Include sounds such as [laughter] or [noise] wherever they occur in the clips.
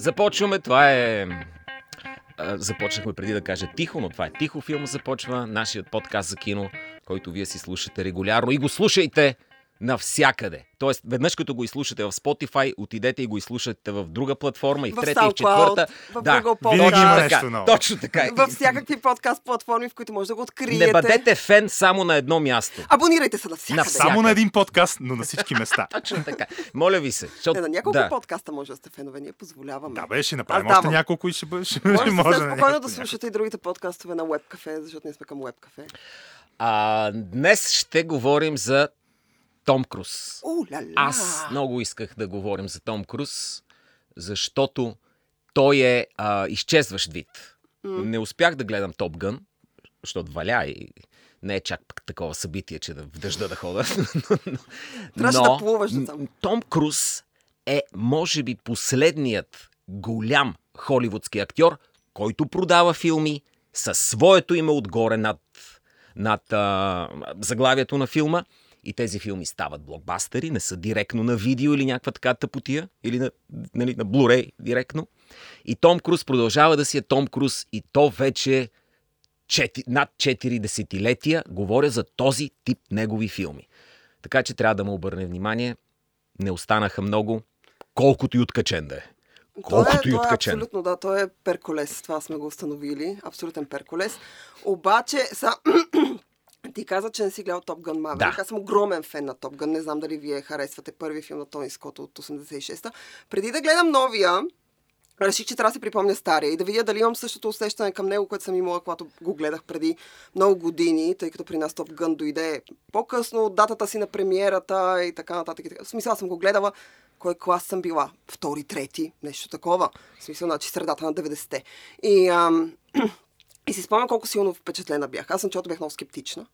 Започваме. Това е... Започнахме преди да кажа тихо, но това е тихо филм. Започва нашият подкаст за кино, който вие си слушате регулярно и го слушайте навсякъде. Тоест, веднъж като го изслушате в Spotify, отидете и го изслушате в друга платформа и в, В трета и в четвърта. в да, Google Винаги точно има нещо така, ново. Точно така. във всякакви подкаст платформи, в които може да го откриете. Не бъдете фен само на едно място. Абонирайте се навсякъде. Навсякъде. Само на един подкаст, но на всички места. [laughs] Точно така. Моля ви се. Защото, Не, на няколко да. подкаста може да сте фенове, ние позволяваме. Да, бе, ще направим Аз още давам. няколко и ще бъде. Ще Може, може, да спокойно да слушате и другите подкастове на Webcafe, защото ние сме към Webcafe. А, днес ще говорим за Том Круз. О, ля, ля. Аз много исках да говорим за Том Круз, защото той е а, изчезващ вид. Не успях да гледам Топ Гън, защото валя и не е чак пък такова събитие, че да в дъжда да хода. [laughs] Трябваше да плуваш м, Том Круз е, може би, последният голям холивудски актьор, който продава филми със своето име отгоре над, над а, заглавието на филма. И тези филми стават блокбастери, не са директно на видео или някаква така тъпотия, или на, нали, на Blu-ray директно. И Том Круз продължава да си е Том Круз и то вече чети, над 4 десетилетия говоря за този тип негови филми. Така че трябва да му обърне внимание. Не останаха много, колкото и откачен да е. Колкото той и е, той е откачен. абсолютно, да, той е перколес. Това сме го установили. Абсолютен перколес. Обаче, са... ти каза, че не си гледал Топ Гън. Да. Аз съм огромен фен на Топ Гън. Не знам дали вие харесвате първи филм на Тони Скот от 86-та. Преди да гледам новия, реших, че трябва да се припомня стария и да видя дали имам същото усещане към него, което съм имала, когато го гледах преди много години, тъй като при нас Топ Гън дойде по-късно от датата си на премиерата и така нататък. В смисъл, аз съм го гледала кой клас съм била? Втори, трети, нещо такова. В смисъл, значи средата на 90-те. И, ам, и си спомням колко силно впечатлена бях. Аз защото бях много скептична.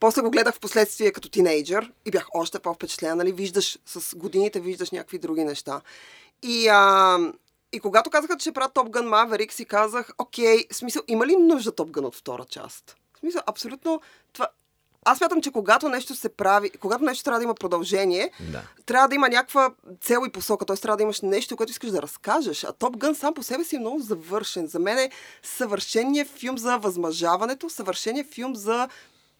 После го гледах в последствие като тинейджър и бях още по-впечатлена. Нали? Виждаш, с годините виждаш някакви други неща. И, а, и когато казаха, че ще правят Top Gun Maverick, си казах, окей, в смисъл, има ли нужда Top Gun от втора част? В смисъл, абсолютно това... Аз смятам, че когато нещо се прави, когато нещо трябва да има продължение, Да. трябва да има някаква цел и посока. Т.е. трябва да имаш нещо, което искаш да разкажеш. А Топ Гън сам по себе си е много завършен. За мен е съвършения филм за възмъжаването, съвършения филм за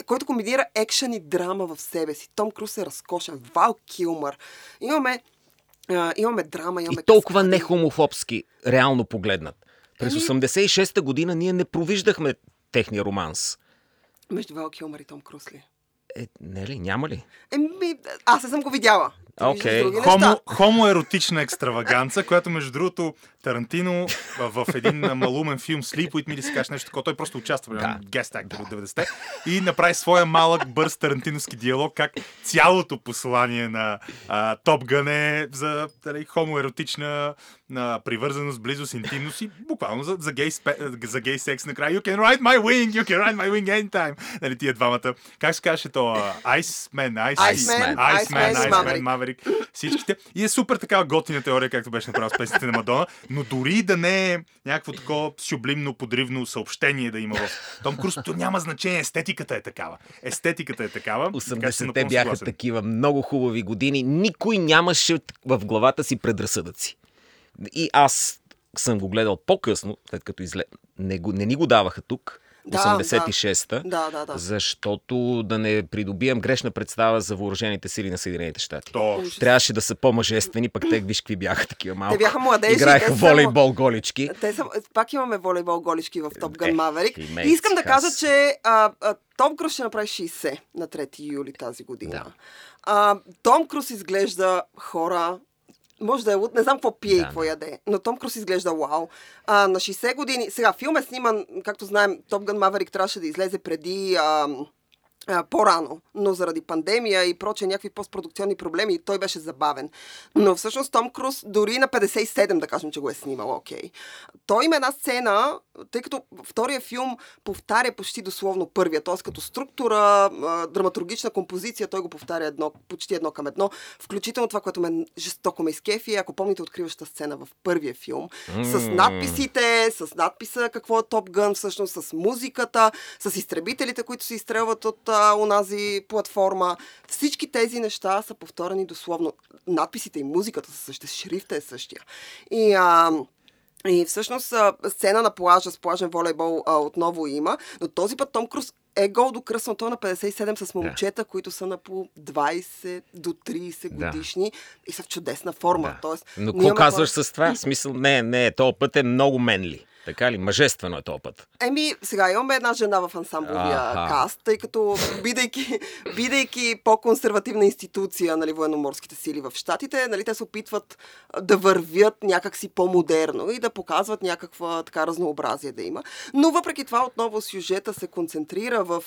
който комбинира екшен и драма в себе си. Том Круз е разкошен. Вал Килмър. Имаме, а, имаме драма, имаме И толкова каскади. не хомофобски, реално погледнат. През Ами- 86-та година ние не провиждахме техния романс. Между Вал Килмър и Том Круз ли? Е, не ли, няма ли? Еми, аз не съм го видяла. Окей. други Хомо, хомоеротична екстраваганца, която между другото Тарантино в, един малумен филм Sleep With Me или се каже нещо такова, той просто участва в Да. гест актер от 90-те и направи своя малък бърз тарантиновски диалог, как цялото послание на а, Топ Гън е за дали, хомоеротична на привързаност, близост, интимност и буквално за, за, гей, спе, за гей секс накрая. You can ride my wing, you can ride my wing anytime. Нали, тия двамата. Как се казваше то? Iceman, Ice, Iceman, Iceman, Iceman, Iceman, Maverick. Maverick. Всичките. И е супер такава готина теория, както беше направил с песните на Мадона, но дори да не е някакво такова сюблимно, подривно съобщение да има в Том Круз, то няма значение. Естетиката е такава. Естетиката е такава. така че съм 80-те напълно бяха такива много хубави години. Никой нямаше в главата си предразсъдъци. И аз съм го гледал по-късно, след като изле... не, го, не ни го даваха тук, Да, 86-та, Да, да, да. защото да не придобием грешна представа за въоръжените сили на Съединените щати. Точно. Трябваше да са по-мъжествени, пък те виж какви бяха такива малко. Те бяха младежи, Играеха те са- волейбол голички. Те са, пак имаме волейбол голички в Топ Гън Е, Маверик. И искам да кажа, че а, а, Том Круз ще направи 60 на 3 юли тази година. Да. А, Том Круз изглежда хора. Може да е луд, не знам какво пие и Да, какво яде, но Том Круз изглежда вау. А, на 60 години, сега филм е сниман, както знаем, Топ Гън Маверик трябваше да излезе преди а, а, по-рано, но заради пандемия и проче някакви постпродукционни проблеми той беше забавен. Но всъщност Том Круз дори на 57, да кажем, че го е снимал, окей. Той има една сцена, тъй като втория филм повтаря почти дословно първия, т.е. като структура, драматургична композиция, той го повтаря едно, почти едно към едно, включително това, което ме жестоко ме изкефи, ако помните откриващата сцена в първия филм, с надписите, с надписа какво е Топ Гън, всъщност с музиката, с изтребителите, които се изстрелват от а, унази платформа. Всички тези неща са повторени дословно. Надписите и музиката са същите, шрифта е същия. И а, и всъщност сцена на плажа с плажен волейбол а, отново има, но този път Том Круз е гол до кръсното на 57 с момчета, да. които са на по 20 до 30 годишни да. и са в чудесна форма. Да. Тоест, Но какво казваш с това? В смисъл, не, не, този път е много менли. Така ли? Мъжествено е този път. Еми, сега имаме една жена в ансамбловия А-ха. каст, тъй като бидейки, бидейки по-консервативна институция, нали, военноморските сили в Штатите, нали, те се опитват да вървят някакси по-модерно и да показват някаква така разнообразие да има. Но въпреки това отново сюжета се концентрира в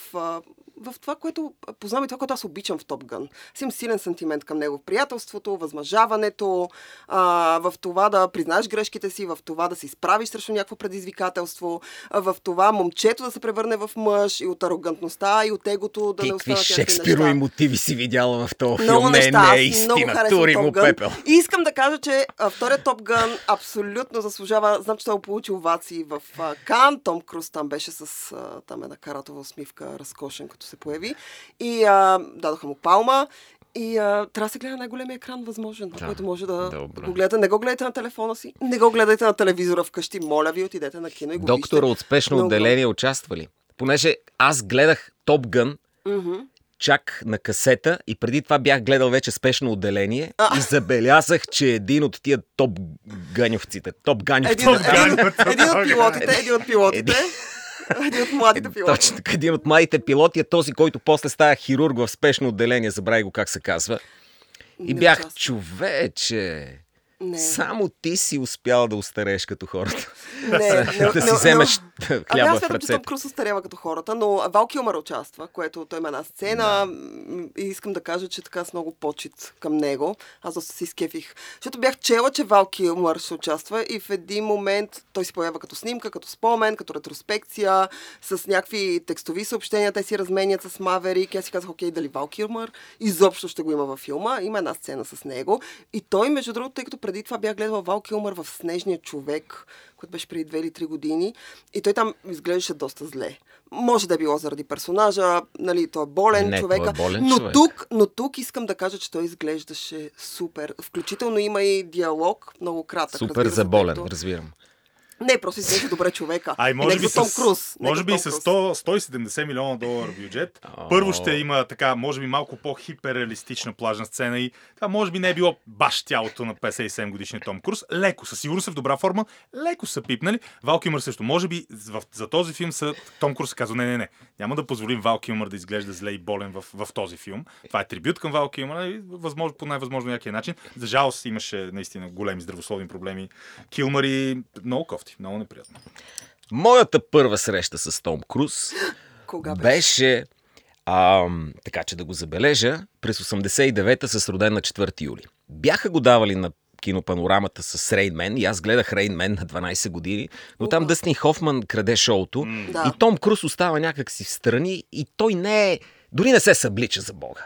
в това, което познавам и това, което аз обичам в Топ Гън. Аз имам силен сантимент към него в приятелството, възмъжаването, а, в това да признаеш грешките си, в това да се изправиш срещу някакво предизвикателство, а, в това момчето да се превърне в мъж и от арогантността и от егото да Ти не остане Какви Шекспирови мотиви си видяла в този много филм? Неща, не, не е истина. Тури му пепел. И искам да кажа, че вторият Топ Гън абсолютно заслужава. Знам, че той получи овации в а, Кан. Том Круз там беше с там една каратова усмивка, разкошен, като се появи. И а, дадоха му палма. И а, трябва да се гледа на най-големия екран възможен, да, който може да добре. го гледа. Не го гледайте на телефона си, не го гледайте на телевизора вкъщи. Моля ви, отидете на кино и го Доктора вижте. от спешно Много. отделение участва ли? Понеже аз гледах Топ Гън чак на касета и преди това бях гледал вече спешно отделение А. и забелязах, че един от тия топ ганьовците, топ ганьовците, Един, един, Ган. един от пилотите, един от пилотите, един [laughs] от младите пилоти. Точно така, един от младите пилоти е този, който после става хирург в спешно отделение, забравя го как се казва. И Не бях, участва. човече, Не. само ти си успял да устарееш като хората. Не, не, [laughs] да си не, вземеш [laughs] Ами хляба аз в смятам, че Том. Круз остарява като хората, но Вал Килмър участва, което той има една сцена м, и искам да кажа, че така с много почет към него. Аз доста си скефих. Защото бях чела, че Вал Килмър ще участва и в един момент той се появява като снимка, като спомен, като ретроспекция, с някакви текстови съобщения, те си разменят с Маверик. Аз си казах, окей, дали Вал Килмър изобщо ще го има във филма. Има една сцена с него. И той, между другото, тъй като преди това бях гледала Вал Килмър в Снежния човек, който беше преди две или три години. И той там изглеждаше доста зле. Може да е било заради персонажа, нали, той е болен Не, е човека. болен но, човек. тук, но тук искам да кажа, че той изглеждаше супер. Включително има и диалог, много кратък. Супер разбира се, за болен, тъй като- разбирам. Не, просто изглежда добре човека. А и може Нека би, за Том с, Круз. Може би Том с Круз. 100, 170 милиона долара бюджет. О. Първо ще има така, може би малко по-хиперреалистична плажна сцена и това може би не е било баш тялото на 57 годишния Том Круз. Леко, със сигурност е в добра форма, леко са пипнали. Вал Килмър също. Може би в, за този филм са, Том Круз казва, не, не, не, няма да позволим Вал Килмър да изглежда зле и болен в, в този филм. Това е трибют към Вал Килмър и възможно, по най-възможно някакъв начин. За жалост имаше наистина големи здравословни проблеми. Килмър и много кофти, много неприятно. Моята първа среща с Том Круз [gasps] Кога беше? беше, ам, така че да го забележа, през 89-та с роден на 4 юли. Бяха го давали на кинопанорамата с Рейнмен и аз гледах Рейнмен на 12 години, но там Уха. Дъстин Хофман краде шоуто Да. и Том Круз остава някак си в страни и той не е, дори не се съблича за Бога.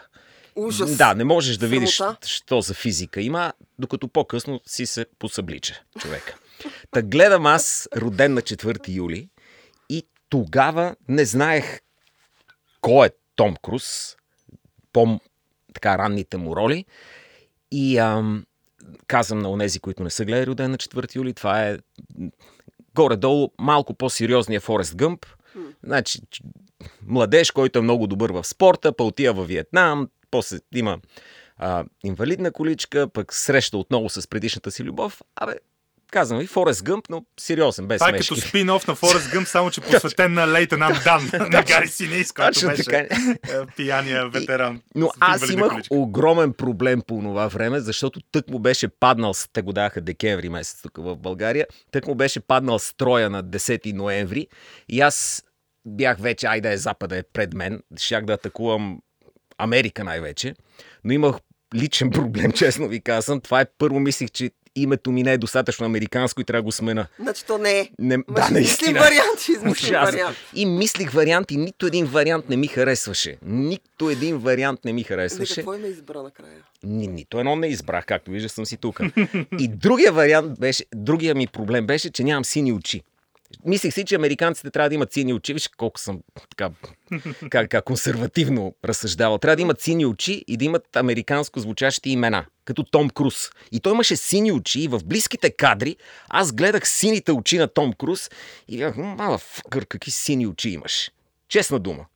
Ужас. Да, не можеш да видиш, Срамота. що за физика има, докато по-късно си се посъблича човека. Та гледам аз, роден на 4 юли, и тогава не знаех кой е Том Круз, по така ранните му роли. И ам, казвам на онези, които не са гледали роден на 4 юли, това е горе-долу малко по-сериозния Форест Гъмп. Значи, младеж, който е много добър в спорта, па отива във Виетнам, после има а, инвалидна количка, пък среща отново с предишната си любов. Абе, казвам ви, Форест Гъмп, но сериозен, без Това е като спин-оф на Форест Гъмп, само че посветен на Лейтенант Дан, [laughs] на Гари Синис, който беше е, пияния ветеран. Но аз имах огромен проблем по това време, защото тък му беше паднал, те го даха декември месец тук в България, тък му беше паднал строя на 10 ноември и аз бях вече, айде е Запада е пред мен, щях да атакувам Америка най-вече, но имах личен [laughs] проблем, честно ви казвам. Това е първо мислих, че името ми не е достатъчно американско и трябва да го смена. Значи то не е. Не, Ма да, наистина. вариант, Ужасно. вариант. И мислих варианти, нито един вариант не ми харесваше. Нито един вариант не ми харесваше. какво име избра накрая? Ни, нито едно не избрах, както виждаш, съм си тук. И другия вариант беше, другия ми проблем беше, че нямам сини очи. Мислих си, че американците трябва да имат сини очи. Виж колко съм така, как, как консервативно разсъждавал. Трябва да имат сини очи и да имат американско звучащи имена, като Том Круз. И той имаше сини очи и в близките кадри аз гледах сините очи на Том Круз и бях, мала фъкър, какви сини очи имаш. Честна дума.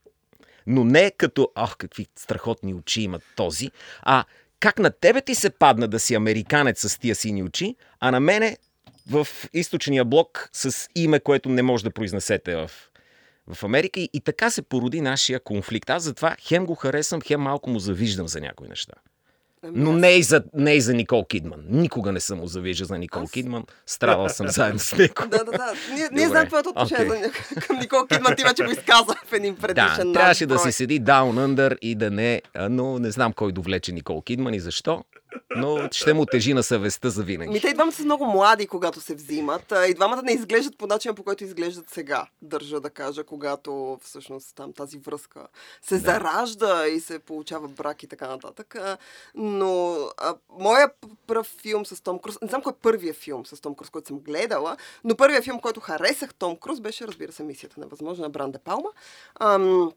Но не като, ах, какви страхотни очи има този, а как на тебе ти се падна да си американец с тия сини очи, а на мене в източния блок с име, което не може да произнесете в, в Америка. И, и така се породи нашия конфликт. Аз затова хем го харесвам, хем малко му завиждам за някои неща. Но не и, за, не и за Никол Кидман. Никога не съм му завижда за Никол Аз... Кидман. Страдал съм заедно с него. да, да, да. Ние, ние знаем твоето отношение okay. към Никол Кидман. Ти вече го изказа в един предишен Да, трябваше да си седи Down Under и да не... Но не знам кой довлече Никол Кидман и защо но ще му тежи на съвестта за винаги. Ми, те и двамата са много млади, когато се взимат. И двамата не изглеждат по начина, по който изглеждат сега, държа да кажа, когато всъщност там тази връзка се да. заражда и се получава брак и така нататък. Но а, моя пръв филм с Том Круз, не знам кой е първият филм с Том Круз, който съм гледала, но първият филм, който харесах Том Круз, беше, разбира се, Мисията невъзможна на Бранде Палма. Ам,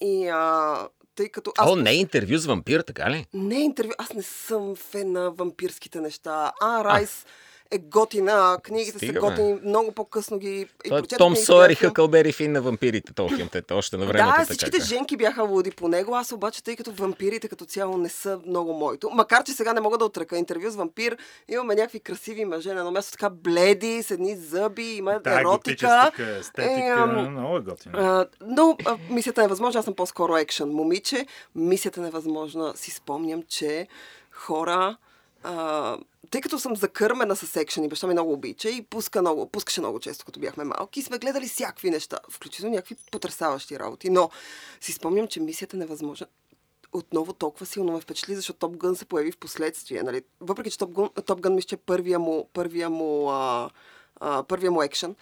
и а, тъй като... Аз... О, не е интервю с вампир, така ли? Не е интервю. Аз не съм фен на вампирските неща. А, Райс... А е готина, книгите Стига, са готини, много по-късно ги и Той, Том Сойер и Хъкълбери Фин на вампирите, толкова те още на времето. Да, всичките така. женки бяха луди по него, аз обаче, тъй като вампирите като цяло не са много моето. Макар, че сега не мога да отръка интервю с вампир, имаме някакви красиви мъже на едно място, така бледи, с едни зъби, има да, еротика. естетика, е, много е готина. но а, мисията е невъзможна, аз съм по-скоро екшен момиче. Мисията е невъзможна, си спомням, че хора а, тъй като съм закърмена с екшен и баща ми много обича и пуска много, пускаше много често, като бяхме малки, и сме гледали всякакви неща, включително някакви потрясаващи работи. Но си спомням, че мисията е невъзможна отново толкова силно ме впечатли, защото Топ Гън се появи в последствие. Нали? Въпреки, че Топ Гън мисля, че първия му, първия му, а, а, първия му екшен,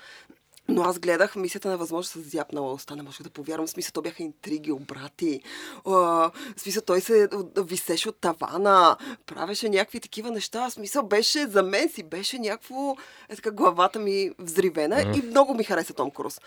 но аз гледах мисията на възможност с зяпнала уста. Не можех да повярвам. В смисъл, то бяха интриги, обрати. В смисъл, той се висеше от тавана. Правеше някакви такива неща. В смисъл, беше за мен си, беше някакво... Е така, главата ми взривена. Mm-hmm. И много ми хареса Том Круз.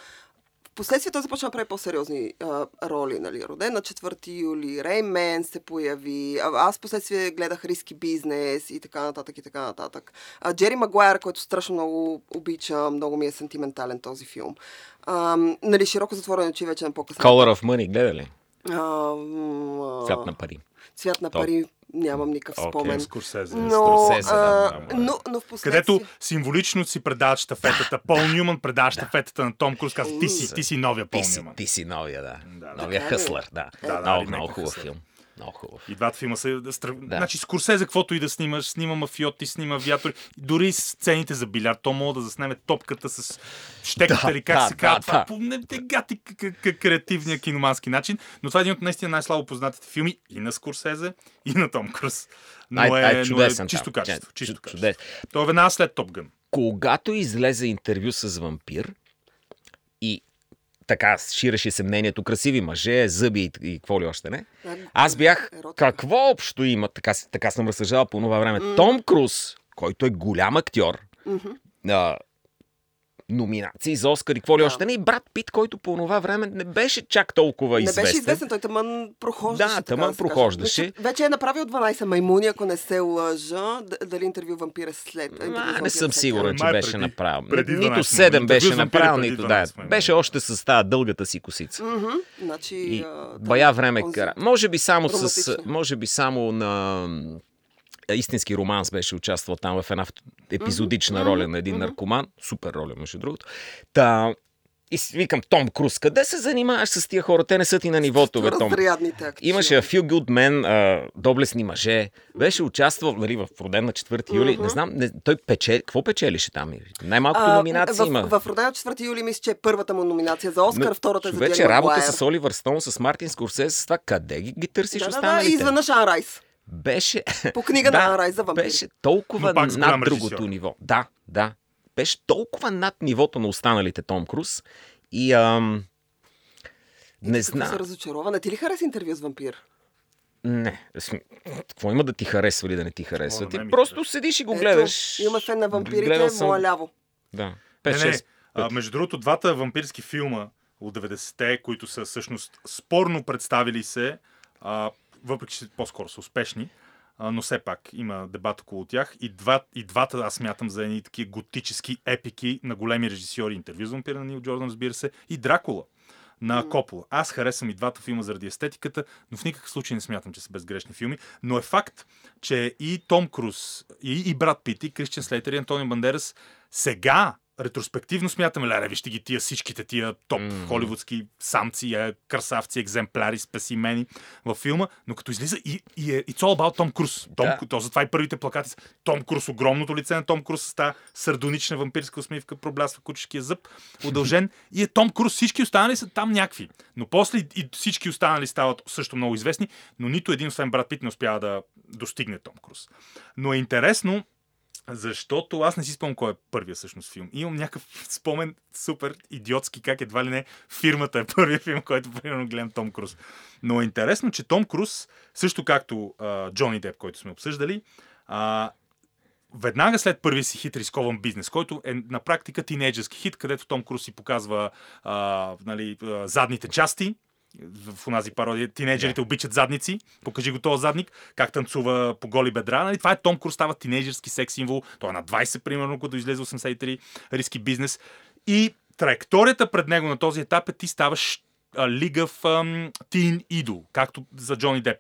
Впоследствие той започна да прави по-сериозни а, роли, нали, роден на 4 юли, Реймен се появи, а, аз последствие гледах Риски бизнес и така нататък и така нататък. А, Джери Магуайер, който страшно много обичам, много ми е сантиментален този филм. А, нали, широко затворено очи вече на по-късно. Color of Money, гледа ли? А, Цвят на пари. Цвят на пари нямам никакъв okay, спомен. Скорсезе. Но, Скорсезе, да, но, но в последствие... Където символично си предават щафетата. Пол Нюман предава щафетата на Том Круз. Казва, ти си, ти си новия Пол ти Нюман. Ти си новия, да. да новия хъслър, да. да, да много, много хубав филм. Много хубав. И двата филма са... Да. Значи Скорсезе, каквото и да снимаш, снима мафиоти, снима авиатори. Дори сцените за биляр, то мога да заснеме топката с щеката или как да, се казва. Да, това да. по негати креативния киномански начин. Но това е един от наистина най-слабо познатите филми и на Скорсезе, и на Том Круз. Но, ай, е, ай, чудесен, но е чисто там. качество. Чисто качество. То е веднага след Топ Гън. Когато излезе интервю с вампир и така ширеше се мнението красиви мъже, зъби и, и какво ли още не. Аз бях, какво общо има, така, така съм разсъждавал по това време, mm. Том Круз, който е голям актьор, mm-hmm. а, номинации за Оскар и какво ли да. още не. И брат Пит, който по това време не беше чак толкова не известен. Не беше известен, той тъмън прохождаше. Да, тъмън да прохождаше. Вече, вече е направил 12 маймуни, ако не се лъжа. Дали интервю вампира след. А, не съм сигурен, че беше преди, направил. Преди нито 7 беше направил, нито да. Беше още с тази дългата си косица. Mm-hmm. Значи, и бая време кара. Може би само с... Може би само на истински романс беше участвал там в една епизодична mm-hmm. роля на един mm-hmm. наркоман. Супер роля, между другото. Та, и си викам, Том Круз, къде се занимаваш с тия хора? Те не са ти на нивото, бе, Том. Имаше Few Good Men, а, доблесни мъже. Беше участвал нали, в Роден на 4 юли. Mm-hmm. Не знам, не, той печели. Какво печелише там? Най-малкото номинации в, има. В, в Роден на 4 юли мисля, че е първата му номинация за Оскар, Но, втората е за Вече работа с Оливър Стоун, с Мартин Скорсес, с това къде ги, ги търсиш да, останалите? Да, да, изведнъж Анрайс беше... По книга [laughs] да, на Райза Вампир. Беше толкова над другото ниво. Да, да. Беше толкова над нивото на останалите Том Круз. И ам... не знам. се разочарова. Не ти ли хареса интервю с вампир? Не. Какво има да ти харесва или да не ти харесва? Ти просто седиш и го гледаш. Ето, имаме фен на вампирите, съм... моя ляво. Да. 5, не, не, А, между другото, двата вампирски филма от 90-те, които са всъщност спорно представили се, а, въпреки че по-скоро са успешни, но все пак има дебат около тях. И, два, и двата аз смятам за едни такива готически епики на големи режисьори. Интервю за вампира на Нил Джордан, разбира се, и Дракула на Копола. Аз харесвам и двата филма заради естетиката, но в никакъв случай не смятам, че са безгрешни филми. Но е факт, че и Том Круз, и, и Брат Пит, и Кристиан Слейтер, и Антони Бандерас сега ретроспективно смятаме, леле, вижте ги тия всичките тия топ mm-hmm. холивудски самци, е, красавци, екземпляри, спесимени във филма, но като излиза и, и е It's all about Том Круз. Том, да. То, затова и първите плакати са Том Круз, огромното лице на Том Круз с тази сардонична вампирска усмивка, проблясва кучешкия зъб, удължен и е Том Круз. Всички останали са там някакви. Но после и всички останали стават също много известни, но нито един, освен брат Пит, не успява да достигне Том Круз. Но е интересно, защото аз не си спомням кой е първият всъщност филм. Имам някакъв [laughs] спомен супер идиотски, как едва ли не фирмата е първият филм, [laughs] който примерно гледам Том Круз. Но е интересно, че Том Круз, също както а, Джони Деп, който сме обсъждали, а, веднага след първия си хит рискован бизнес, който е на практика тинейджерски хит, където Том Круз си показва а, нали, задните части, в онази пародия, тинейджерите yeah. обичат задници, покажи го този задник, как танцува по голи бедра. Нали? Това е Том Круз, става тинейджерски секс символ. Той е на 20, примерно, когато излезе 83 риски бизнес. И траекторията пред него на този етап е ти ставаш лига в тин идол, както за Джони Деп.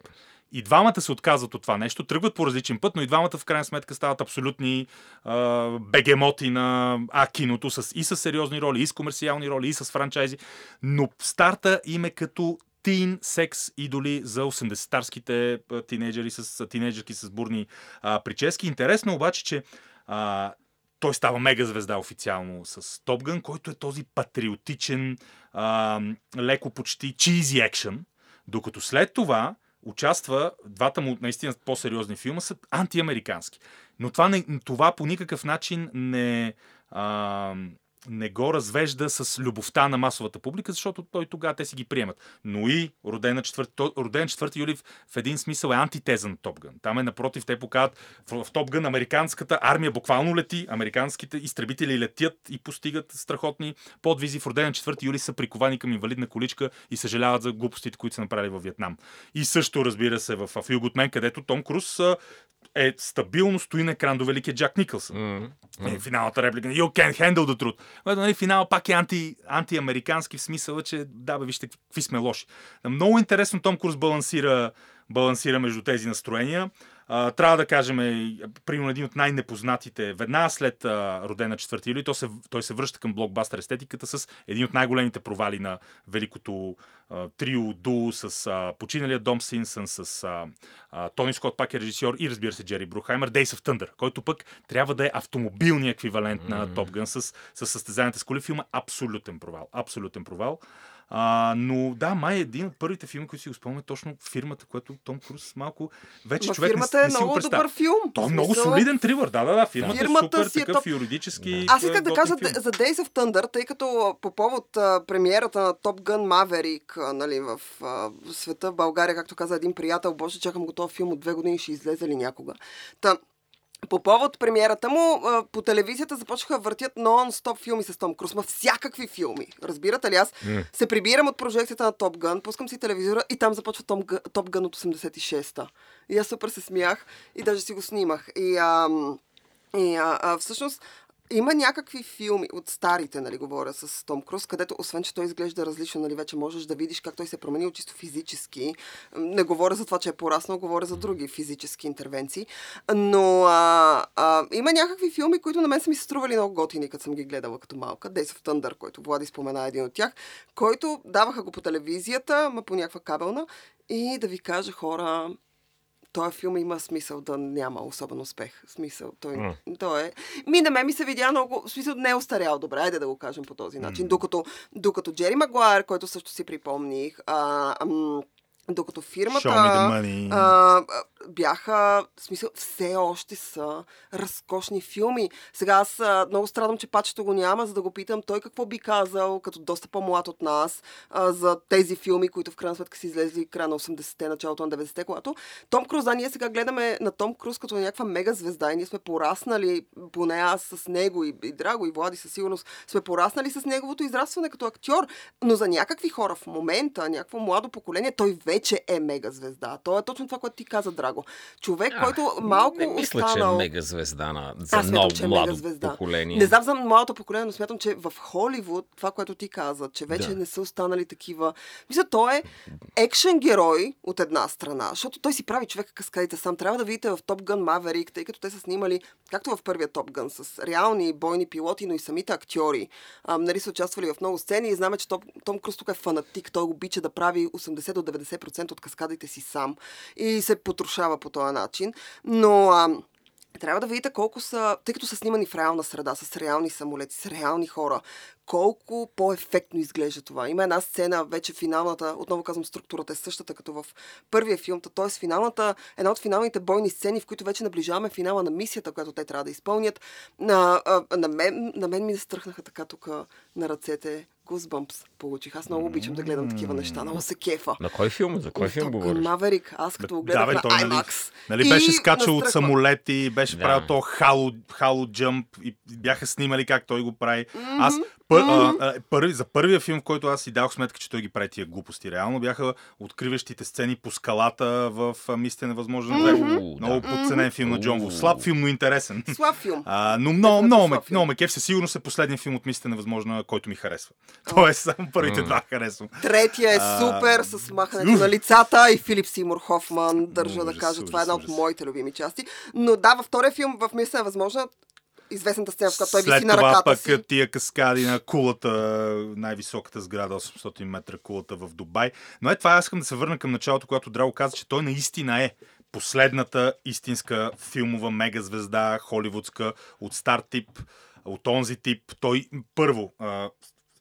И двамата се отказват от това нещо, тръгват по различен път, но и двамата в крайна сметка стават абсолютни а, бегемоти на а, киното с, и с сериозни роли, и с комерциални роли, и с франчайзи. Но старта им е като тин секс идоли за 80-тарските тинейджери с тинейджерки с бурни а, прически. Интересно обаче, че а, той става мега звезда официално с Топган, който е този патриотичен, а, леко почти чизи екшен, докато след това участва, двата му наистина по-сериозни филма са антиамерикански. Но това, не, това по никакъв начин не, а, не го развежда с любовта на масовата публика, защото той тогава те си ги приемат. Но и роден на 4, роден 4 юли в, един смисъл е антитеза на Топган. Там е напротив, те показват в, в Топган американската армия буквално лети, американските изтребители летят и постигат страхотни подвизи. В роден на 4 юли са приковани към инвалидна количка и съжаляват за глупостите, които са направили във Вьетнам. И също, разбира се, в, в Юготмен, където Том Круз е стабилно стои на екран до великия Джак Никълсън. Mm-hmm. Е, финалната реплика You can't handle the truth. Но, нали, финал пак е анти, антиамерикански в смисъла, че да, бе, вижте какви сме лоши. Много интересно Том Курс балансира, балансира между тези настроения. А, трябва да кажем, е, примерно един от най-непознатите, веднага след а, Родена 4 юли, той се, той се връща към блокбастер естетиката с един от най-големите провали на великото а, трио ду с а, починалия Дом Синсън, с а, а, Тони Скот, пак е режисьор и разбира се Джери Брухаймер, Days of Thunder, който пък трябва да е автомобилният еквивалент mm-hmm. на Топ Гън с, с състезанията с коли. Филма абсолютен провал. Абсолютен провал. А, но да, май е един от първите филми, които си го спомня, точно фирмата, която Том Круз малко вече Ма човек фирмата не, е не много добър филм. Той е много солиден тривър, да, да, да. Фирмата, Фирмата е супер си е такъв топ. юридически. Аз исках да кажа филм. за Days of Thunder, тъй като по повод а, премиерата на Top Gun Maverick а, нали, в а, света, в България, както каза един приятел, боже, чакам го този филм от две години, ще излезе ли някога. Та, по повод премиерата му, по телевизията започнаха въртят нон-стоп филми с Том Круз. Ма всякакви филми. Разбирате ли? Аз М. се прибирам от прожекцията на Топ Гън, пускам си телевизора и там започва Том. Топ Гън от 86-та. И аз супер се смях и даже си го снимах. И, ам, и а, а, всъщност има някакви филми от старите, нали, говоря с Том Круз, където, освен, че той изглежда различно, нали, вече можеш да видиш как той се е променил чисто физически. Не говоря за това, че е пораснал, говоря за други физически интервенции. Но а, а, има някакви филми, които на мен са ми се стрували много готини, като съм ги гледала като малка. Days of Thunder, който Влади спомена един от тях, който даваха го по телевизията, ма по някаква кабелна. И да ви кажа, хора, този филм има смисъл да няма особен успех. Смисъл, той, М. той е... Ми на мен ми се видя много... В смисъл, не е остарял добре, айде да го кажем по този начин. Докато, докато Джери Магуайр, който също си припомних, а, ам, Докато фирмата а, а, бяха, в смисъл, все още са разкошни филми. Сега аз а, много страдам, че пачето го няма, за да го питам той какво би казал, като доста по-млад от нас, а, за тези филми, които в крайна сметка са излезли края на 80-те, началото на 90-те, когато Том Круз, да, ние сега гледаме на Том Круз като на някаква мега звезда и ние сме пораснали, поне аз с него и, и Драго и Влади със сигурност, сме пораснали с неговото израстване като актьор, но за някакви хора в момента, някакво младо поколение, той вече е мега звезда. То е точно това, което ти каза, Драго. Човек, който малко Не мисля, останал... че е мега звезда на, за Аз смятам, че е младо мегазвезда. поколение. Не знам за младото поколение, но смятам, че в Холивуд, това, което ти каза, че вече Да. не са останали такива. Мисля, той е екшен герой от една страна, защото той си прави човека каскадите сам. Трябва да видите в Top Gun Maverick, тъй като те са снимали, както в първия Top Gun, с реални бойни пилоти, но и самите актьори. А, нали са участвали в много сцени и знаме, че Том, Том Круз тук е фанатик. Той обича да прави 80 до 90% от каскадите си сам и се потрушава по този начин. Но а, трябва да видите колко са, тъй като са снимани в реална среда, с реални самолети, с реални хора, колко по-ефектно изглежда това. Има една сцена, вече финалната, отново казвам, структурата е същата като в първия филм, т.е. финалната, една от финалните бойни сцени, в които вече наближаваме финала на мисията, която те трябва да изпълнят. На, на, мен, на мен ми настръхнаха така тук на ръцете. Goosebumps получих. Аз много обичам да гледам такива неща. Много се кефа. На кой филм? За кой филм говориш? Маверик. Аз като го Да, гледах бе, на той, нали, IMAX. Нали и беше скачал от самолети, беше Да. правил то хало, хало джъмп и бяха снимали как той го прави. Аз пър, а, а, първи, за първия филм, в който аз си дах сметка, че той ги прави тия глупости. Реално бяха откриващите сцени по скалата в а, Мисля невъзможно. Уу, Много да. подценен филм на Джон Ву. Слаб филм, но интересен. Слаб филм. А, но много, много, филм. много ме кеф. Със сигурност е последният филм от Мисля невъзможно, който ми харесва. Тоест, само първите два харесвам. Третия е А, супер с махането на лицата и Филип Симур Хофман, държа да кажа. Това е една от моите любими части. Но да, във втория филм в Мисля е възможна известната сцена, в която той След виси на това ръката пък си. тия каскади на кулата, най-високата сграда, 800 метра кулата в Дубай. Но е това, аз искам да се върна към началото, когато Драго каза, че той наистина е последната истинска филмова мегазвезда, холивудска, от стар тип, от онзи тип. Той първо,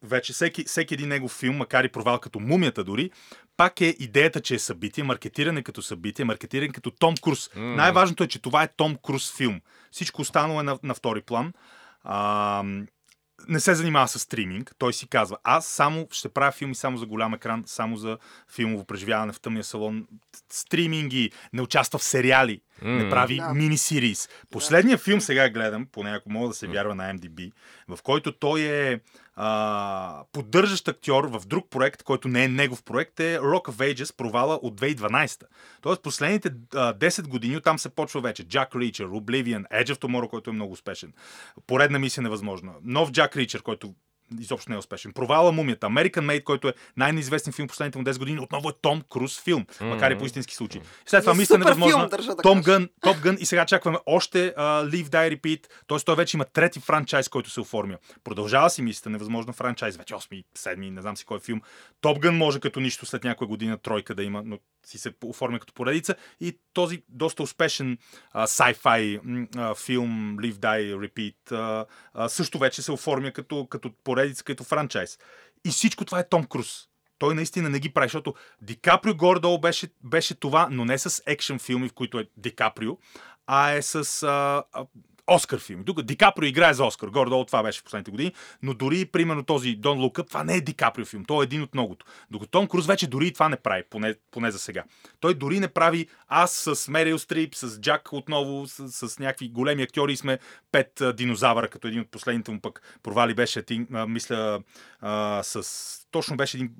вече всеки, всеки един негов филм, макар и провал като мумията дори, пак е идеята, че е събитие, маркетиране като събитие, маркетиране като Том Круз. М. Най-важното е, че това е Том Круз филм. Всичко останало е на, на втори план. А, не се занимава с стриминг. Той си казва, аз само ще правя филми само за голям екран, само за филмово преживяване в тъмния салон. Стриминги, не участва в сериали, не прави Да. мини-сирис. Последният филм сега гледам, поне ако мога да се вярва на MDB, в който той е а, поддържащ актьор в друг проект, който не е негов проект, е Rock of Ages, провала от 2012. Тоест последните а, 10 години оттам се почва вече. Jack Reacher, Oblivion, Edge of Tomorrow, който е много успешен. Поредна мисия невъзможна. Нов Jack Reacher, който изобщо не е успешен. Провала Мумията. American Made, който е най-неизвестен филм последните му 10 години, отново е Том Круз филм, макар и по истински случай. След това За мисля да Том. Гън, Топ Гън и сега чакваме още uh, Live Die Repeat. Тоест той вече има трети франчайз, който се оформя. Продължава си мисията, невъзможно франчайз, вече 8, 7, не знам си кой филм. Топ Гън може като нищо след някоя година тройка да има, но си се оформя като поредица. И този доста успешен uh, sci-fi а, филм Live Die Repeat а, а, също вече се оформя като, като поредица, като франчайз. И всичко това е Том Круз. Той наистина не ги прави, защото Ди Каприо горе-долу беше, беше това, но не с екшен филми, в които е Ди Каприо, а е с а, а, Оскар филми. Тук Ди Каприо играе за Оскар, горе-долу това беше в последните години, но дори примерно този Look Up, това не е Ди Каприо филм, той е един от многото. Докато Том Круз вече дори и това не прави, поне, поне за сега. Той дори не прави аз с Мерил Стрип, с Джак отново, с, с някакви големи актьори сме пет а, динозавъра, като един от последните му пък провали беше, ти, а, мисля, а, с... Точно беше един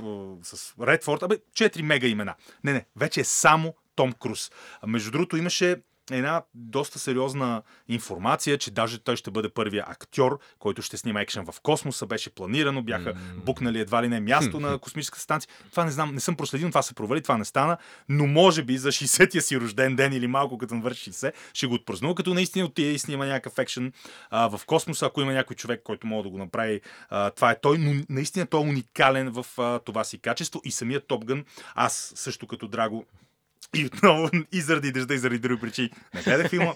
с Редфорд, абе, четири мега имена. Не, не, вече е само Том Круз. А, между другото имаше една доста сериозна информация, че даже той ще бъде първия актьор, който ще снима екшен в космоса. Беше планирано, бяха букнали едва ли не място на [laughs] космическата станция. Това не знам, не съм проследил, това се провали, това не стана, но може би за 60-я си рожден ден или малко като навърши 60, ще го отпразнува, като наистина отиде и снима някакъв екшен а, в космоса. Ако има някой човек, който може да го направи, а, това е той, но наистина той е уникален в а, това си качество и самият Топгън, аз също като Драго И отново, и заради дъжда, и заради други причини. Не гледах филма.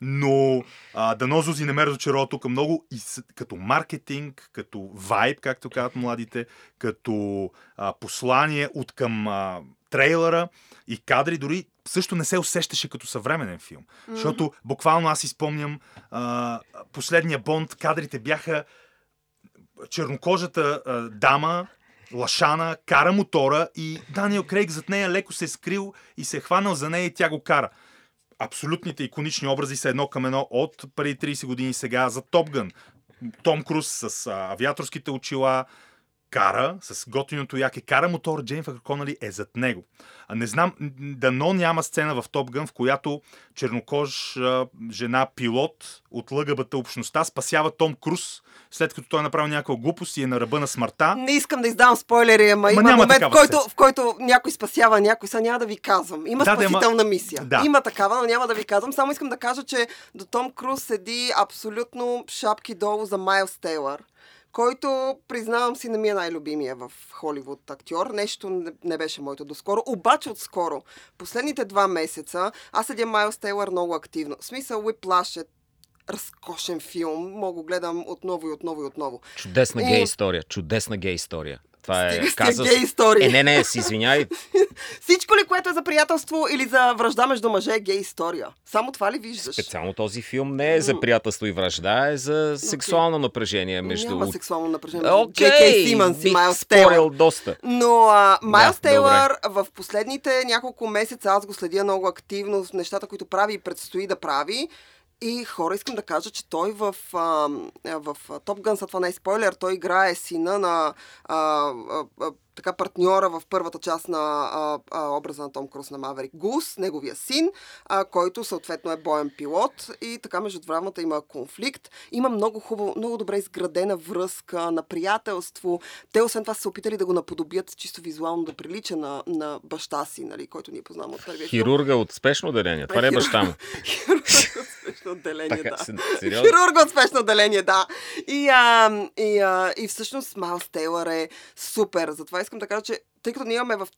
Но а, дано Зузи не ме разочарова тук много и с, като маркетинг, като вайб, както казват младите, като а, послание от към а, трейлера и кадри, дори също не се усещаше като съвременен филм. Mm-hmm. Защото буквално аз изпомням а, последния Бонд, кадрите бяха чернокожата а, дама, Лашана, кара мотора и Даниел Крейг зад нея леко се е скрил и се е хванал за нея и тя го кара. Абсолютните иконични образи са едно към едно от преди 30 години сега за Топган. Том Круз с авиаторските очила, кара, с готиното яке, кара мотор, Джейнфър Конали е зад него. А не знам, дано няма сцена в Топ Гън, в която чернокож жена пилот от лъгъбата общността спасява Том Круз, след като той е направил някаква глупост и е на ръба на смъртта. Не искам да издавам спойлери, ама, има момент, в който, в който някой спасява някой, са няма да ви казвам. Има да, спасителна да, мисия. Да. Има такава, но няма да ви казвам. Само искам да кажа, че до Том Круз седи абсолютно шапки долу за Майлз Тейлър който, признавам си, не ми е най-любимия в Холивуд актьор. Нещо не, не беше моето доскоро. Обаче отскоро, последните два месеца, аз седя Майлз Тейлър много активно. В смисъл, Whiplash е разкошен филм. Мога гледам отново и отново и отново. Чудесна и... гей история. Чудесна гей история. Това е каза... гей история. Е, не, не, си извиняй. [laughs] Всичко ли, което е за приятелство или за връжда между мъже е гей история? Само това ли виждаш? Специално този филм не е за приятелство и връжда, е за сексуално okay. напрежение между... Няма сексуално напрежение между okay. Симънс и Майлз Тейлър. доста. Но Майлз да, Тейлър в последните няколко месеца аз го следя много активно в нещата, които прави и предстои да прави. И хора, искам да кажа, че той в, а, в Top Gun, това не е спойлер, той играе сина на а, а, така партньора в първата част на а, а, образа на Том Круз на Маверик Гус, неговия син, а, който съответно е боен пилот и така между двамата има конфликт. Има много хубаво, много добре изградена връзка на приятелство. Те освен това са се опитали да го наподобят чисто визуално да прилича на, на баща си, нали, който ние познаваме от първия Хирурга от спешно отделение. Това не е баща му. [laughs] Спешно отделение, да. Хирурга от спешно отделение, да. И, а, и, а, и всъщност Майлз Тейлър е супер. Затова искам да кажа, че тъй като ние имаме в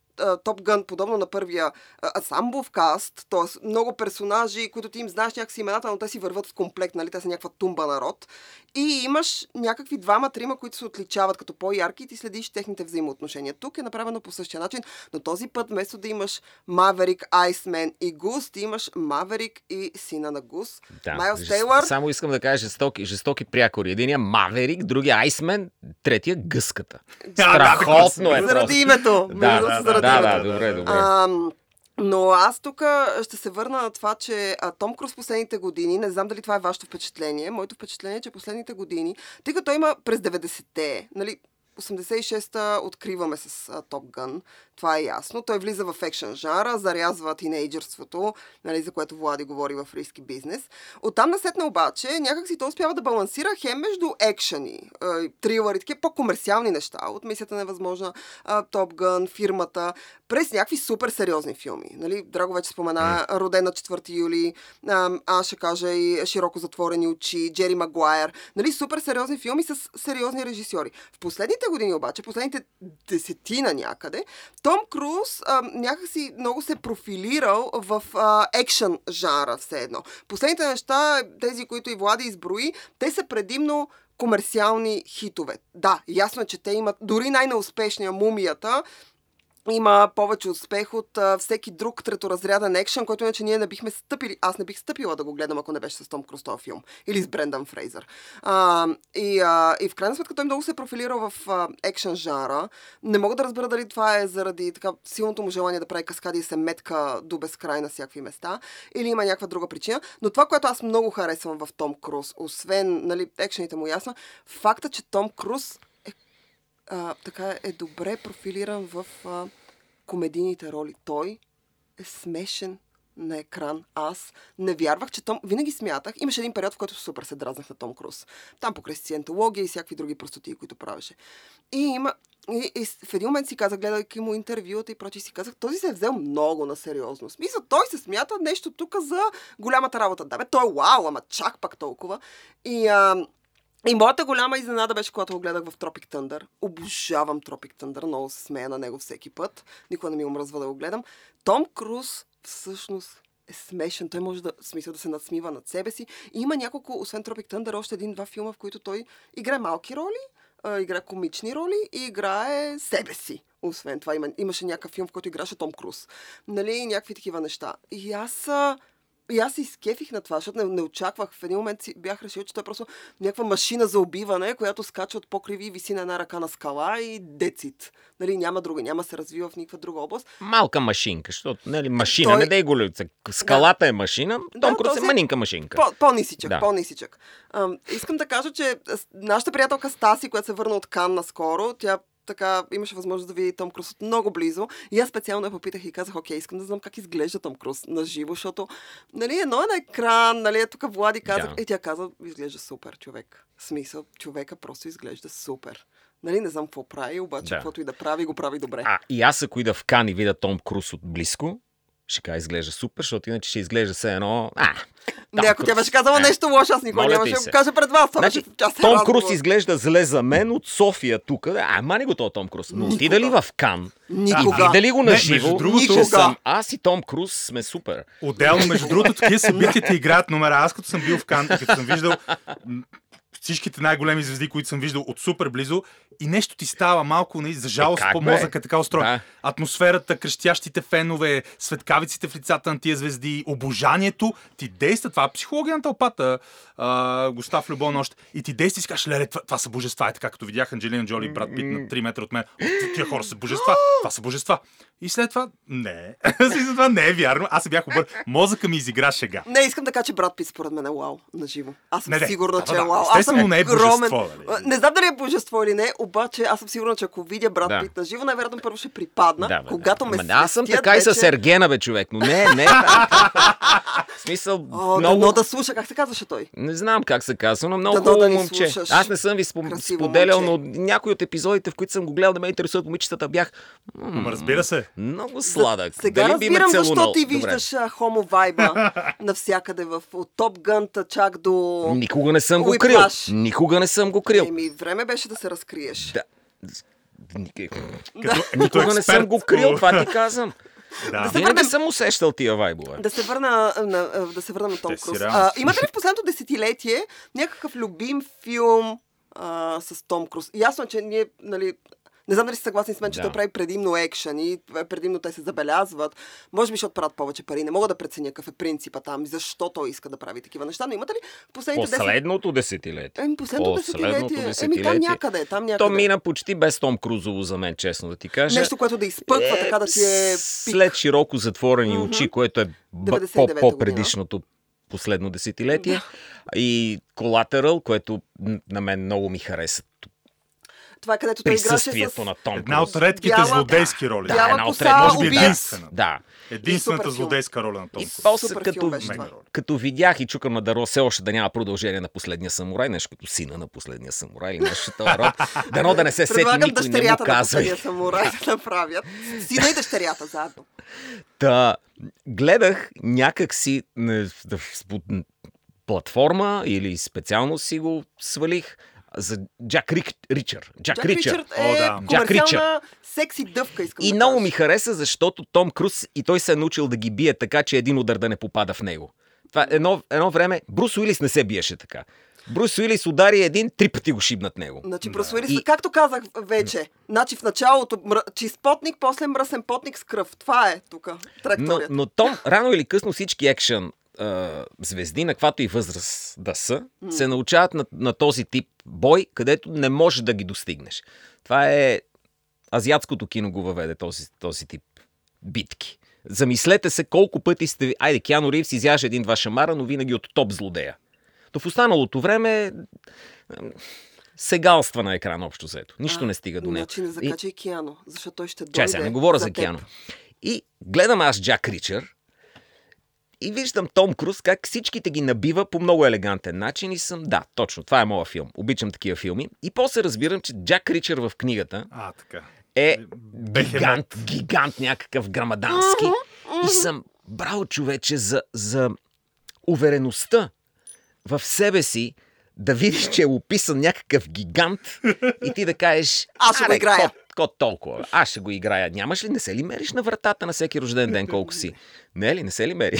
Топ Гън, подобно на първия асамбов каст, т.е. много персонажи, които ти им знаеш някакси имената, но те си върват в комплект, нали? Те са някаква тумба народ. И имаш някакви двама-трима, които се отличават като по-ярки и ти следиш техните взаимоотношения. Тук е направено по същия начин, но този път, вместо да имаш Маверик, Айсмен и Гус, ти имаш Маверик и сина на Гус. Да, Майлз жест... Тейлър. Само искам да кажа жестоки, жестоки прякори. Единия Маверик, другия Айсмен, третия Гъската. Страхотно е. Заради името. Да, да, да, да, да, добре, добре. А, но аз тук ще се върна на това, че а, Том Круз последните години, не знам дали това е вашето впечатление, моето впечатление е, че последните години, тъй като има през 90-те, нали, 86-та откриваме с Топ Гън. Това е ясно. Той влиза в екшен жанра, зарязва тинейджърството, нали, за което Влади говори в риски бизнес. Оттам насетне обаче, някак си той успява да балансира хем между екшени, трилъри, такива по-комерциални неща, от мисията невъзможна, Топ Гън, фирмата, през някакви супер сериозни филми. Нали? Драго вече спомена mm. Роден на 4 юли, аз ще кажа и Широко затворени очи, Джери Магуайер. Нали? Супер сериозни филми с сериозни режисьори. В последните години обаче, последните десетина някъде, том Круз а, някакси много се профилирал в а, екшен жанра все едно. Последните неща, тези, които и Влади изброи, те са предимно комерциални хитове. Да, ясно е, че те имат дори най-неуспешния мумията, има повече успех от а, всеки друг треторазряден екшен, който иначе ние не бихме стъпили. Аз не бих стъпила да го гледам, ако не беше с Том Круз филм. Или с Брендан Фрейзър. А, и, а, и в крайна сметка той много се профилира в екшен жара. Не мога да разбера дали това е заради така силното му желание да прави каскади и се метка до безкрай на всякакви места. Или има някаква друга причина. Но това, което аз много харесвам в Том Круз, освен нали, екшените му ясна, факта, че Том Круз а, така е добре профилиран в а, комедийните роли. Той е смешен на екран. Аз не вярвах, че Том... Винаги смятах. Имаше един период, в който супер се дразнах на Том Круз. Там покрай сциентология и всякакви други простоти, които правеше. И има... И, и в един момент си казах, гледайки му интервюта и прочи, си казах, този се е взел много на сериозно. Смисъл, той се смята нещо тук за голямата работа. Да, бе, той е вау, ама чак пак толкова. И, а, И моята голяма изненада беше, когато го гледах в Tropic Thunder. Обожавам Tropic Thunder, много се смея на него всеки път. Никога не ми омръзва да го гледам. Том Круз всъщност е смешен. Той може да, смисъл да се надсмива над себе си. И има няколко, освен Tropic Thunder, още един-два филма, в които той играе малки роли, играе комични роли и играе себе си. Освен това, има, имаше някакъв филм, в който играше Том Круз. Нали, и някакви такива неща. И аз... А, и аз се изкефих на това, защото не, не очаквах. В един момент си бях решил, че той е просто някаква машина за убиване, която скача от покриви и виси на една ръка на скала и децит. Нали, няма друга, няма се развива в никаква друга област. Малка машинка, защото, нали, машина, Той- не дай го люца. Скалата е машина, Том Круз този- е манинка машинка. По, по-нисичък, Да. по-нисичък. Ам, искам да кажа, че нашата приятелка Стаси, която се върна от Кан наскоро, тя така имаше възможност да види Том Круз от много близо. И аз специално я попитах и казах, окей, искам да знам как изглежда Том Круз на живо, защото нали, едно е на екран, нали, е тук Влади казах, Да. и тя каза, изглежда супер човек. В смисъл, човека просто изглежда супер. Нали, не знам какво прави, обаче Да. каквото и да прави, го прави добре. А, и аз ако ида в Кан и видя Том Круз от близко, ще кажа, изглежда супер, защото иначе ще изглежда все едно... А, не, ако тя беше казала Е, нещо лошо, аз никога нямаше да го кажа пред вас. Това Значи, беше Том. Круз изглежда зле за мен от София тук. А, мани го то Том Круз. Но Никога. отида ли в Кан Никога. и видя ли го Не, на живо, другото- съм аз и Том Круз сме супер. Отделно, между другото, такива [laughs] събития ти играят номера. Аз като съм бил в Кан, като съм виждал всичките най-големи звезди, които съм виждал от супер близо, и нещо ти става малко, нали, за жалост, как по мозъка така устроен. Да. Атмосферата, крещящите фенове, светкавиците в лицата на тия звезди, обожанието ти действа. Това е психология на тълпата, а, Густав Любон още. И ти действа и си кажеш, леле, това, това са божества. Е така, като видях Анджелина Джоли и Брат Пит на 3 метра от мен. Тия хора са божества. Това са божества. И след това, не. [laughs] След това не е вярно. Аз се бях обър... Мозъка ми изигра шега. Не, искам да кажа, че брат Пит според мен е вау на живо. Аз съм Не, не, сигурна, да, че да, е вау. Аз съм Естествено не е огромен... божество, нали? Не знам дали е божество или не, обаче аз съм сигурна, че ако видя брат Да. Пит на живо, най-вероятно първо ще припадна. Да, бе, когато да. ме Ама, Аз съм така и с вече- Ергена, бе, човек. Но не, не. В смисъл, О, много... дано да слуша, как се казваше той? Не знам как се казва, но много да хубаво ни момче. слушаш. Аз не съм ви спо- Красиво споделял, момче. но някои от епизодите, в които съм го гледал да ме интересуват момичетата, бях м- Ама разбира се. много сладък. Сега Дали би ме разбирам защо ти виждаш хомо вайба [laughs] навсякъде в, от Топ Гънта чак до... Никога не съм го крил. Никога не съм го крил. Еми, време беше да се разкриеш. Да. Ник- Като, Никога не съм го крил, това ти [laughs] казвам. Да. се Винаги върнем- съм усещал тия вайбове. Да се върна на, да се върна на Том Круз. А, имате ли в последното десетилетие някакъв любим филм а, с Том Круз? Ясно е, че ние, нали, не знам дали сте съгласни с мен, че Да. той прави предимно екшен и предимно те се забелязват. Може би, защото правят повече пари. Не мога да преценя какъв е принципа там и защо той иска да прави такива неща. Но имате ли последните 10... Последното десетилетие. Еми, последното Последното десетилетие. Еми, десетилетие. там някъде, там някъде. То мина почти без Том Крузово за мен, честно да ти кажа. Нещо, което да изпъква, така да ти е пик. След широко затворени очи, което е б- 99-та по- по-предишното последно десетилетие. И Collateral, което на мен много ми хареса. Това е където той играше с... на Том Една от редките Бяла- злодейски роли. Да, Бяла една от ред- може би единствена. Да. Единствената злодейска роля на Том И Круз. после Супер като, това. като видях и чукам на дърво, все още да няма продължение на последния самурай, нещо като сина на последния самурай или нещо този род. [laughs] Дано да не се сети никой, не му дъщерята на самурай да направят. Сина и дъщерята заедно. Та, гледах някак си не, да, в- под платформа или специално си го свалих за Джак Рик, Ричър. Джак, Джак Ричър. Ричард О, е да. Джак Ричард. комерциална секси дъвка, искам И да много ми хареса, защото Том Круз и той се е научил да ги бие така, че един удар да не попада в него. Това е едно, едно време Брус Уилис не се биеше така. Брус Уилис удари един, три пъти го шибнат него. Значи, Да. просвали И- както казах вече, значи в началото мр... чист потник, после мръсен потник с кръв. Това е тук Но, траекторията. но Том, рано или късно всички екшен а, звезди, на каквато и възраст да са, се научават на, на този тип бой, където не можеш да ги достигнеш. Това е азиатското кино го въведе този, този тип битки. Замислете се колко пъти сте... Айде, Киано Ривз изяже един-два шамара, но винаги от топ злодея. То в останалото време сегалства на екран общо взето. Нищо не стига до него. Значи не И- закачай Киано, защото той ще дойде Чай сега, не говоря за, теб. Киано. И гледам аз Джак Ричър и виждам Том Круз как всичките ги набива по много елегантен начин и съм, да, точно, това е моят филм. Обичам такива филми. И после разбирам, че Джак Ричър в книгата А, така. е Бехемот. гигант, гигант някакъв грамадански. И съм, браво човече, за, за увереността в себе си да видиш, че е описан някакъв гигант и ти да кажеш... Аз ще го «Аре, играя». ко- ко толкова? Аз ще го играя. Нямаш ли, не се ли мериш на вратата на всеки рожден ден колко си? Не ли, не се ли мери?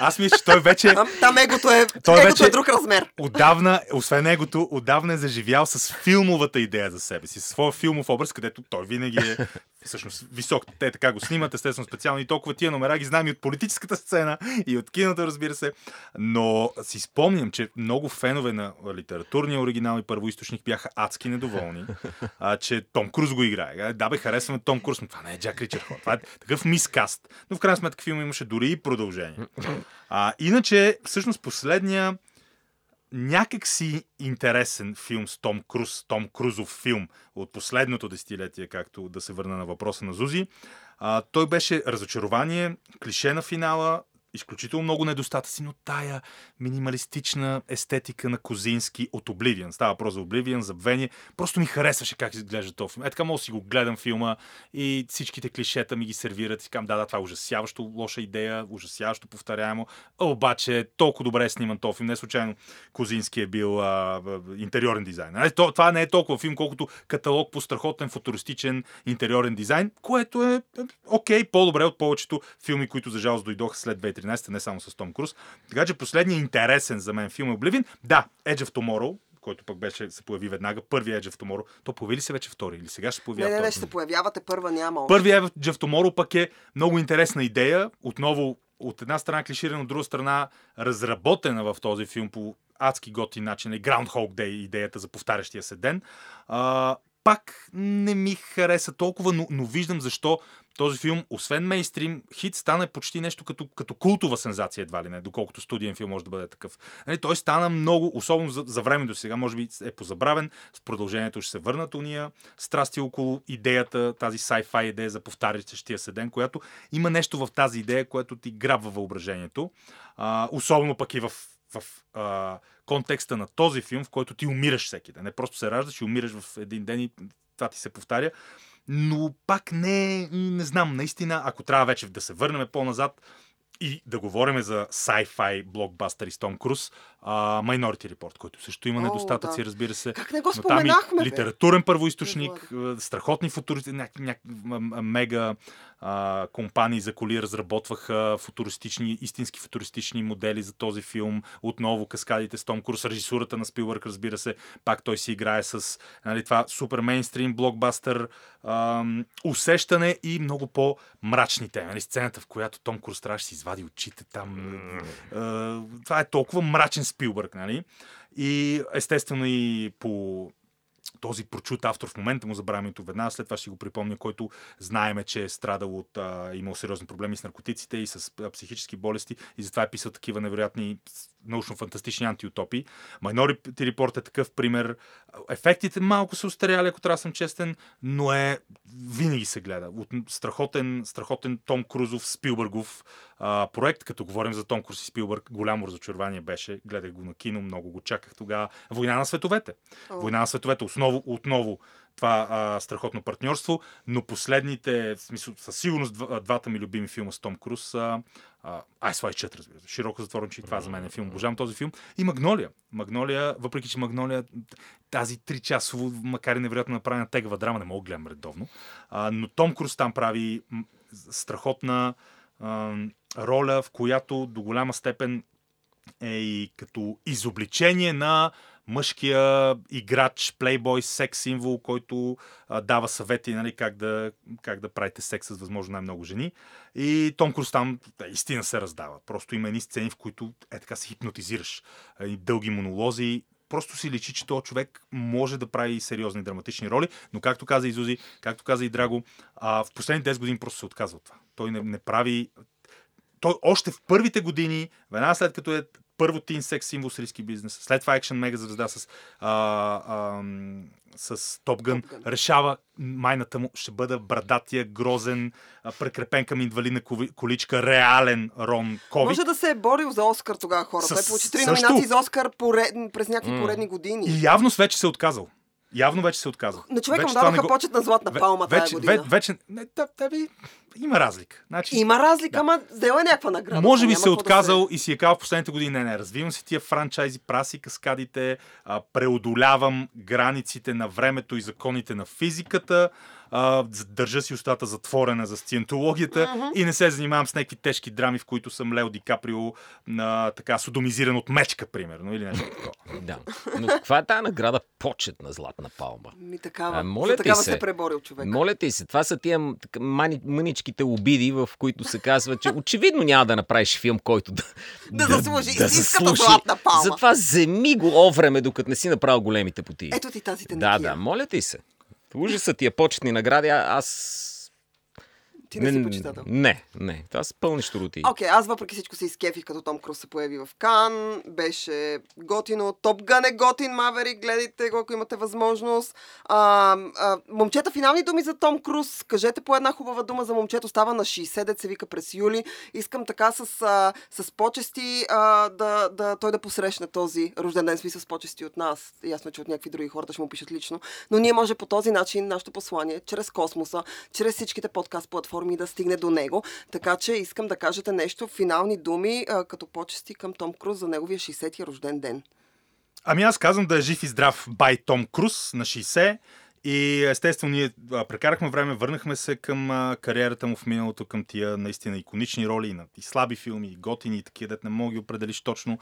Аз мисля, че той вече Там, там егото е, Той егото вече- е друг размер. отдавна, освен негото, отдавна е заживял с филмовата идея за себе си, с своя филмов образ, където той винаги е всъщност висок. Те така го снимат, естествено специално и толкова тия номера ги знаем и от политическата сцена, и от киното, разбира се. Но си спомням, че много фенове на литературния оригинал и първоисточник бяха адски недоволни, а, че Том Круз го играе. Да, бе, харесваме Том Круз, но това не е Джак Ричард. Това е такъв мискаст. Но в крайна сметка филм имаше дори и продължение. А, иначе, всъщност, последния някак си интересен филм с Том Круз, Том Крузов филм от последното десетилетие, както да се върна на въпроса на Зузи. А, той беше разочарование, клише на финала, изключително много недостатъци, но тая минималистична естетика на Козински от Oblivion. Става въпрос за Oblivion, забвение. Просто ми харесваше как изглежда този филм. Е така мога си го гледам филма и всичките клишета ми ги сервират и казвам, да, да, това е ужасяващо лоша идея, ужасяващо повторяемо. Обаче толкова добре е сниман този филм. Не случайно Козински е бил а, интериорен дизайн. Нали? То, това не е толкова филм, колкото каталог по страхотен футуристичен интериорен дизайн, което е е, окей, по-добре от повечето филми, които за жалост дойдоха след 2013, не само с Том Круз. Така че последният интересен за мен филм е Oblivion. Да, Edge of Tomorrow, който пък беше, се появи веднага. Първият Edge of Tomorrow. То появи ли се вече втори? Или сега ще се Не, появява не, не, втори? ще се появявате първа няма. още. Първият Edge of Tomorrow пък е много интересна идея. Отново, от една страна клиширана, от друга страна разработена в този филм по адски готин начин. Е Groundhog Day, идеята за повтарящия се ден. А, пак не ми хареса толкова, но, но виждам защо този филм, освен мейнстрим, хит стана почти нещо като, като култова сензация, едва ли не, доколкото студиен филм може да бъде такъв. Нали, той стана много, особено за, за време до сега, може би е позабравен, с продължението ще се върнат уния страсти около идеята, тази sci-fi идея за повтарящия се ден, която има нещо в тази идея, което ти грабва въображението. А, особено пък и в, в а, контекста на този филм, в който ти умираш всеки ден. Не просто се раждаш и умираш в един ден и това ти се повтаря. Но пак не, не знам, наистина, ако трябва вече да се върнем по-назад и да говорим за sci-fi блокбастър с Том Круз, а, Minority Report, който също има О, недостатъци, да. разбира се. Как не го там споменахме, бе? литературен първоисточник, а, страхотни футуристи, няк, няк, мега а, компании за коли разработваха футуристични, истински футуристични модели за този филм. Отново каскадите с Том Круз, режисурата на Спилбърг, разбира се, пак той си играе с нали, това супер мейнстрим блокбастър ам, усещане и много по-мрачни теми. Нали, сцената, в която Том Круз трябваше да си извади очите там. А, това е толкова мрачен Спилбърг, нали? И естествено и по този прочут автор в момента му забравям името веднага, след това ще го припомня, който знаеме, че е страдал от, а, имал сериозни проблеми с наркотиците и с психически болести и затова е писал такива невероятни научно-фантастични антиутопии. Minority Report е такъв пример. Ефектите малко са устаряли, ако трябва съм честен, но е винаги се гледа. От страхотен, страхотен Том Крузов, Спилбъргов а, проект, като говорим за Том Круз и Спилбърг, голямо разочарование беше. Гледах го на кино, много го чаках тогава. Война на световете. О. Война на световете. Осново, отново това а, страхотно партньорство, но последните, в смисъл, със сигурност два- двата ми любими филма с Том Круз са а, Ice White Shut, разбира се. Широко затворничи, това за мен е филм. Обожавам този филм. И Магнолия. Магнолия, въпреки че Магнолия, тази 3 часово, макар и невероятно направена тегава драма, не мога да гледам редовно. А, но Том Круз там прави страхотна роля, в която до голяма степен е и като изобличение на мъжкия играч, плейбой, секс символ, който а, дава съвети нали, как, да, как да правите секс с възможно най-много жени. И Том Круз там да, истина се раздава. Просто има едни сцени, в които е така се хипнотизираш. Едни дълги монолози. Просто си личи, че този човек може да прави сериозни драматични роли, но както каза Изузи, както каза и Драго, а, в последните 10 години просто се отказва от това. Той не, не прави той още в първите години, веднага след като е първо тин секс символ с риски бизнес, след това екшен мега звезда с, а, а, с Топ Гън, решава майната му ще бъде брадатия, грозен, прекрепен към инвалидна количка, реален Рон Кови. Може да се е борил за Оскар тогава хора. С- Той получи три също. номинации за Оскар поред... през някакви М. поредни години. И явно вече се е отказал. Явно вече се отказва. На човека му Вече не го- почет на златна палма вече, тази година. ве- вече, не, да, да, би, има разлика. Значи, Има разлика, Да. ама взела е някаква награда. Може би Няма се е какво да отказал и си е казал в последните години, не, не, развивам си тия франчайзи, праси каскадите, а, преодолявам границите на времето и законите на физиката, а, държа си устата затворена за сциентологията и не се занимавам с някакви тежки драми, в които съм Лео Ди Каприо на, така судомизиран от мечка, примерно, или нещо такова. Да. Но каква е тази награда? Почет на златна палма. Ми такава. А, моля такава се. се преборил човек. Моля ти се, това са тия мани, мъничките обиди, в които се казва, че очевидно няма да направиш филм, който да, Да заслужи истинската златна палма. Затова вземи го овреме, докато не си направил големите потии. Ето ти тази да, тенекия. да, моля ти се. Ужаса тия почетни награди, аз... Ти не, си почитател. Не, не. Това са пълни щуроти. Окей, аз въпреки всичко се изкефих, като Том Круз се появи в Кан. Беше готино. Топ Ган е готин, Мавери, гледайте го, ако имате възможност. А, а, момчета, финални думи за Том Круз. Кажете по една хубава дума за момчето. Става на 60, деца вика през юли. Искам така с, а, с почести а, да, да, той да посрещне този рожден ден, смисъл с почести от нас. Ясно, че от някакви други хората ще му пишат лично. Но ние може по този начин нашето послание, чрез космоса, чрез всичките подкаст платформи да стигне до него. Така че искам да кажете нещо, финални думи, а, като почести към Том Круз за неговия 60-ти рожден ден. Ами аз казвам да е жив и здрав бай Том Круз на 60 и естествено ние прекарахме време, върнахме се към кариерата му в миналото, към тия наистина иконични роли, и, на, и слаби филми, и готини, и такива, дет не мога ги определиш точно.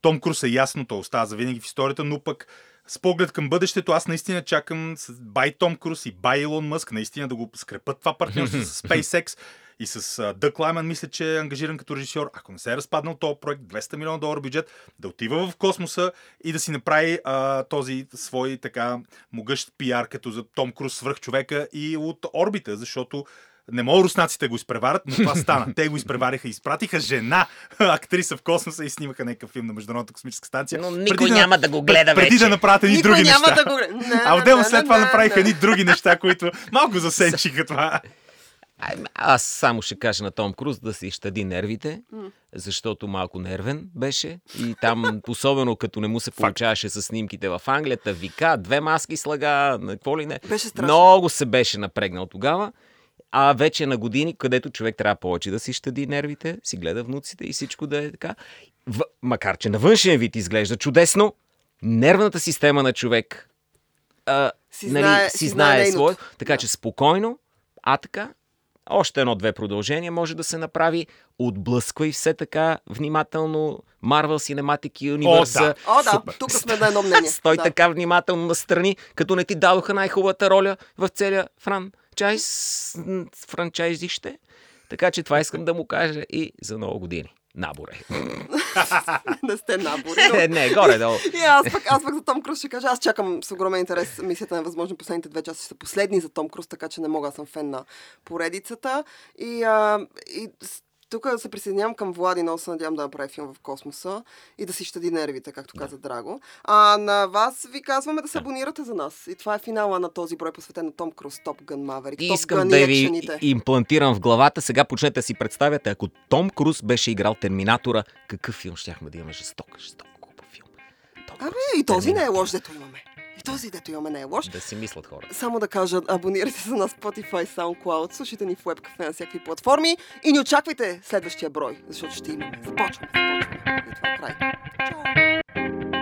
Том Круз е ясно, той остава за винаги в историята, но пък с поглед към бъдещето, аз наистина чакам с бай Том Круз и бай Илон Мъск, наистина да го скрепат това партньорство с [laughs] SpaceX и с Дък Лайман, мисля, че е ангажиран като режисьор. Ако не се е разпаднал този проект, 200 милиона долара бюджет, да отива в космоса и да си направи а, този свой така могъщ пиар, като за Том Круз свръх човека и от орбита, защото не мога руснаците да го изпреварят, но това стана. Те го изпревариха и изпратиха жена, актриса в космоса и снимаха някакъв филм на Международната космическа станция. Но Преди никой да- няма да го гледа Преди вече. да направят едни други няма неща. да го... Не, А отделно след това направиха едни други неща, които малко засенчиха това. Аз само ще кажа на Том Круз да си щади нервите, защото малко нервен беше. И там, [laughs] особено като не му се получаваше с снимките в Англия, та вика, две маски слага, на какво ли не. Беше страшно. Много се беше напрегнал тогава. А вече е на години, където човек трябва повече да си щади нервите, си гледа внуците и всичко да е така. В... Макар, че на външен вид изглежда чудесно, нервната система на човек а, Си нали, знае- си си знае, нейното. Така Да. че спокойно, а така, още едно-две продължения може да се направи. Отблъсквай все така внимателно Marvel Cinematic Universe. да. О, да, Супер. тук сме на едно мнение. [laughs] Стой да. така внимателно настрани, като не ти дадоха най-хубавата роля в целия франчайз, м, франчайзище. Така че това искам да му кажа и за много години. Наборе. [laughs] не сте набори. но- не, не, горе-долу. [laughs] И аз пък, аз пък за Том Круз ще кажа, аз чакам с огромен интерес мисията на възможно последните две части са последни за Том Круз, така че не мога, аз съм фен на поредицата. И, а, и тук се присъединявам към Влади, много се надявам да направи филм в космоса и да си щади нервите, както каза Драго. А на вас ви казваме да се абонирате за нас. И това е финала на този брой, посветен на Том Круз, Топ Гън Маверик. И искам Гън да ви имплантирам в главата. Сега почнете да си представяте, ако Том Круз беше играл Терминатора, какъв филм щяхме да имаме? Жесток, жесток, Абе, и този не е лош, дето имаме. И този, дето имаме, не е лош. Да си мислят хората. Само да кажа, абонирайте се на Spotify, SoundCloud, слушайте ни в WebCafe на всякакви платформи и не очаквайте следващия брой, защото ще имаме. Започваме, започваме. И това е край. Чао!